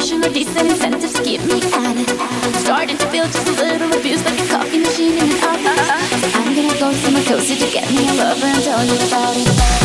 retribution a decent incentive to keep me at it. Starting to feel just a little abused like a coffee machine in an office. I'm gonna go to my cozy to get me a lover and tell you about it.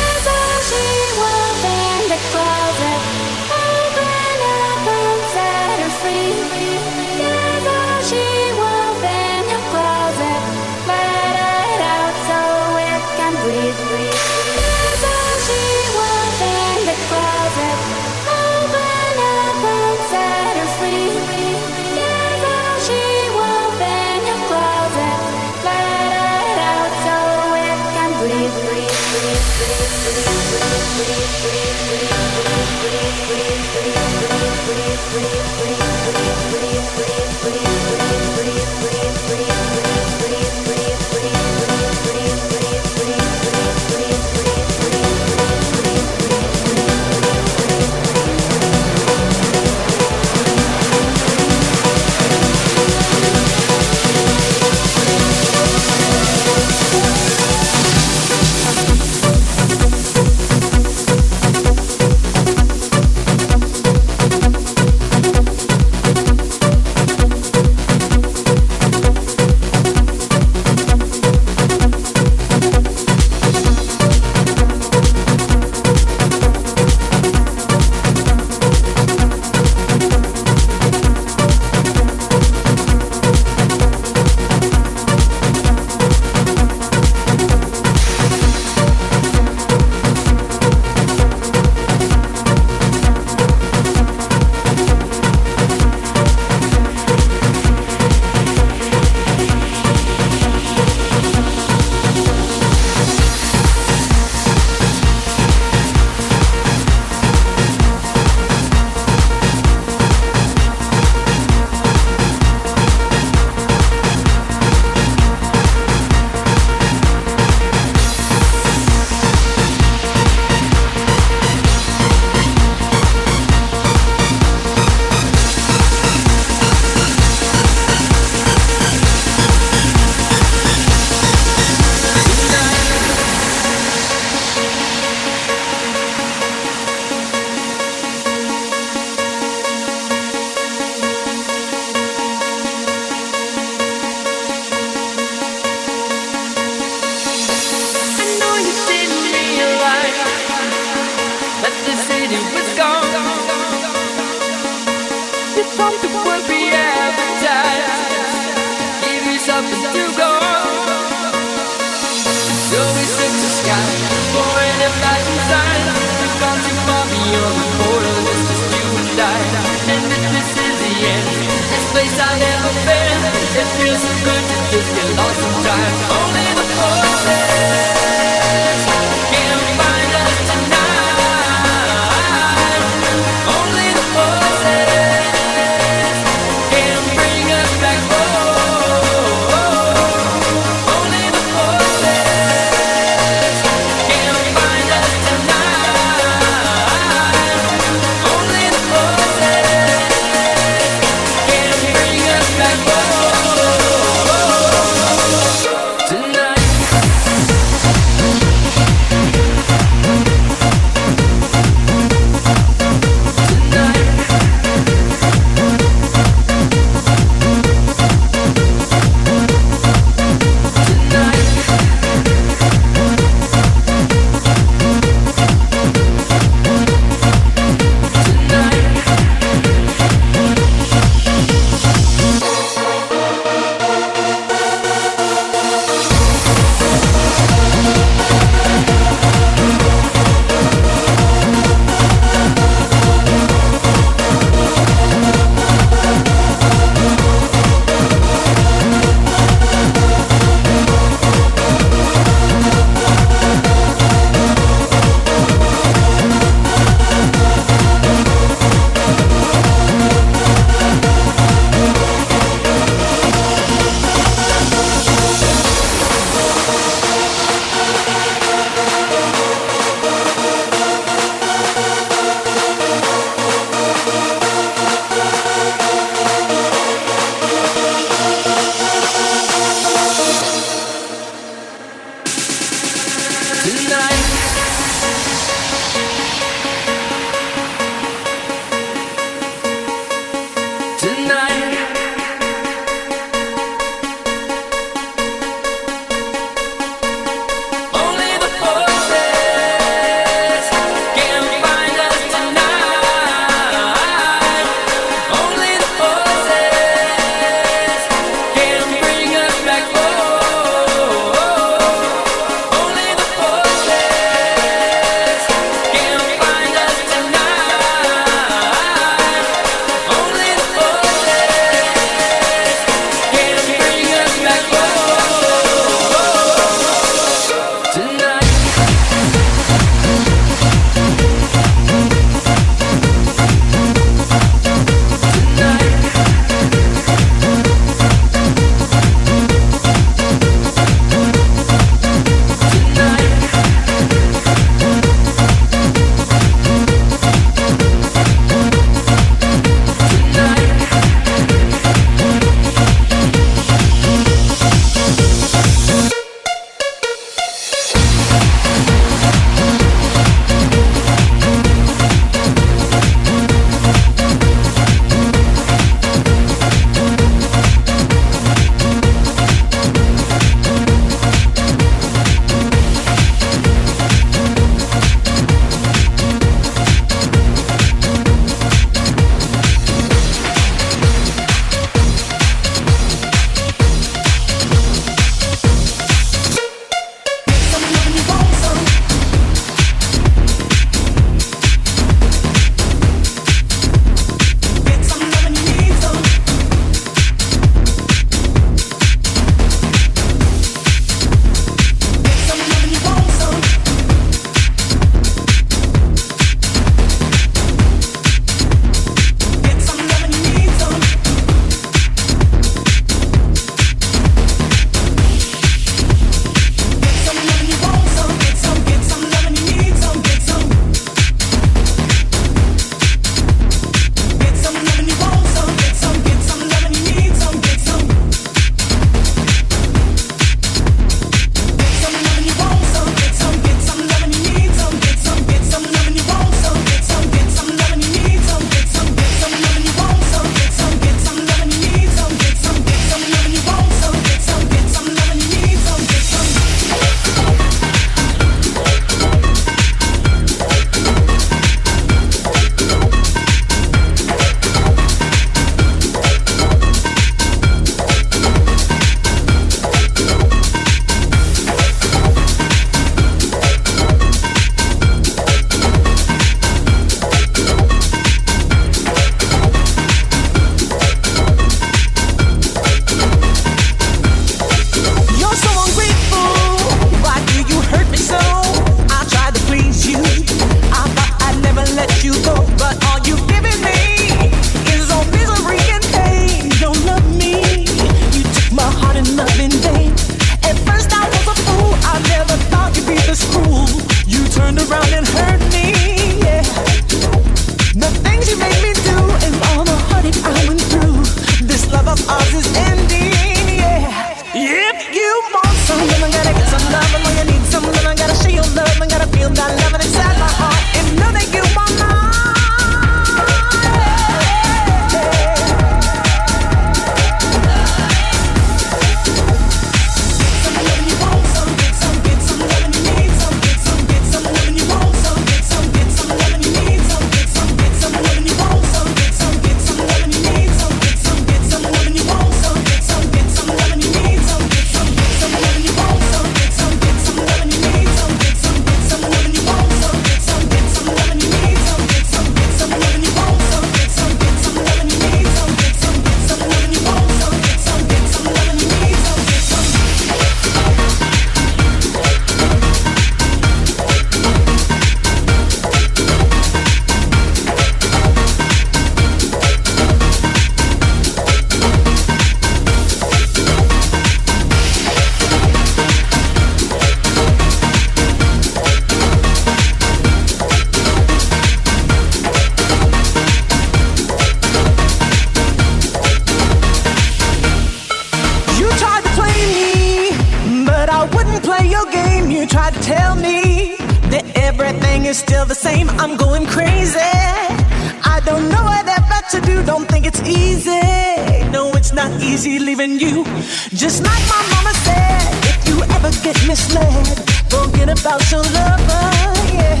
Believing you. Just like my mama said, if you ever get misled, forget about your lover, yeah.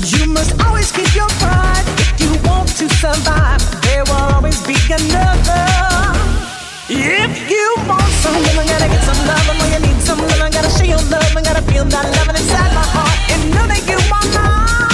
You must always keep your pride if you want to survive. There will always be another. If you want some love, gotta get some love. I know you need some love. I gotta show your love. I gotta feel that love inside my heart and know that you are mine.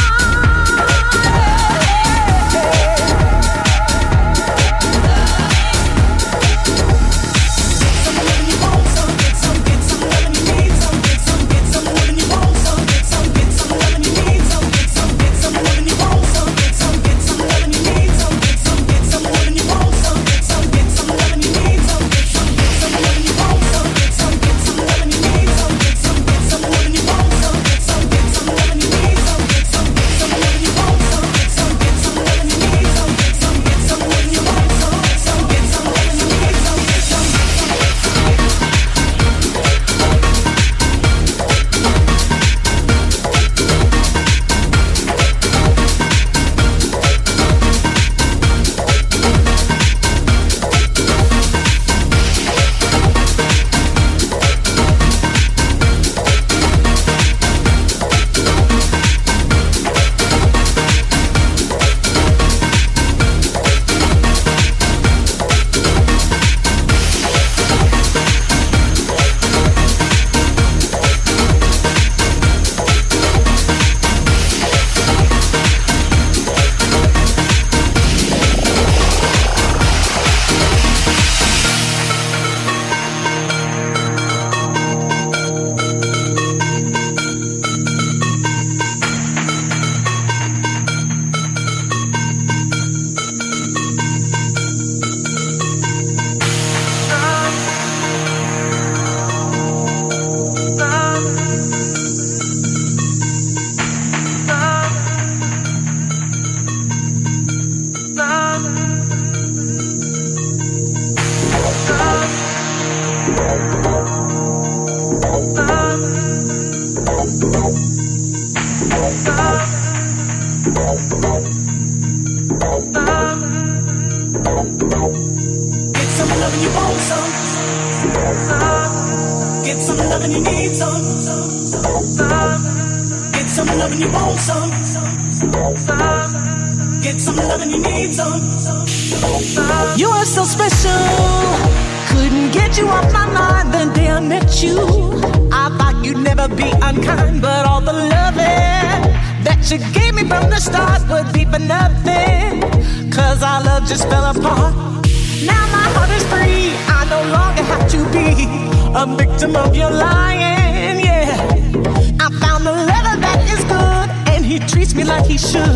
up, you're lying, yeah. I found a lover that is good, and he treats me like he should.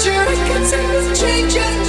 future, the changes.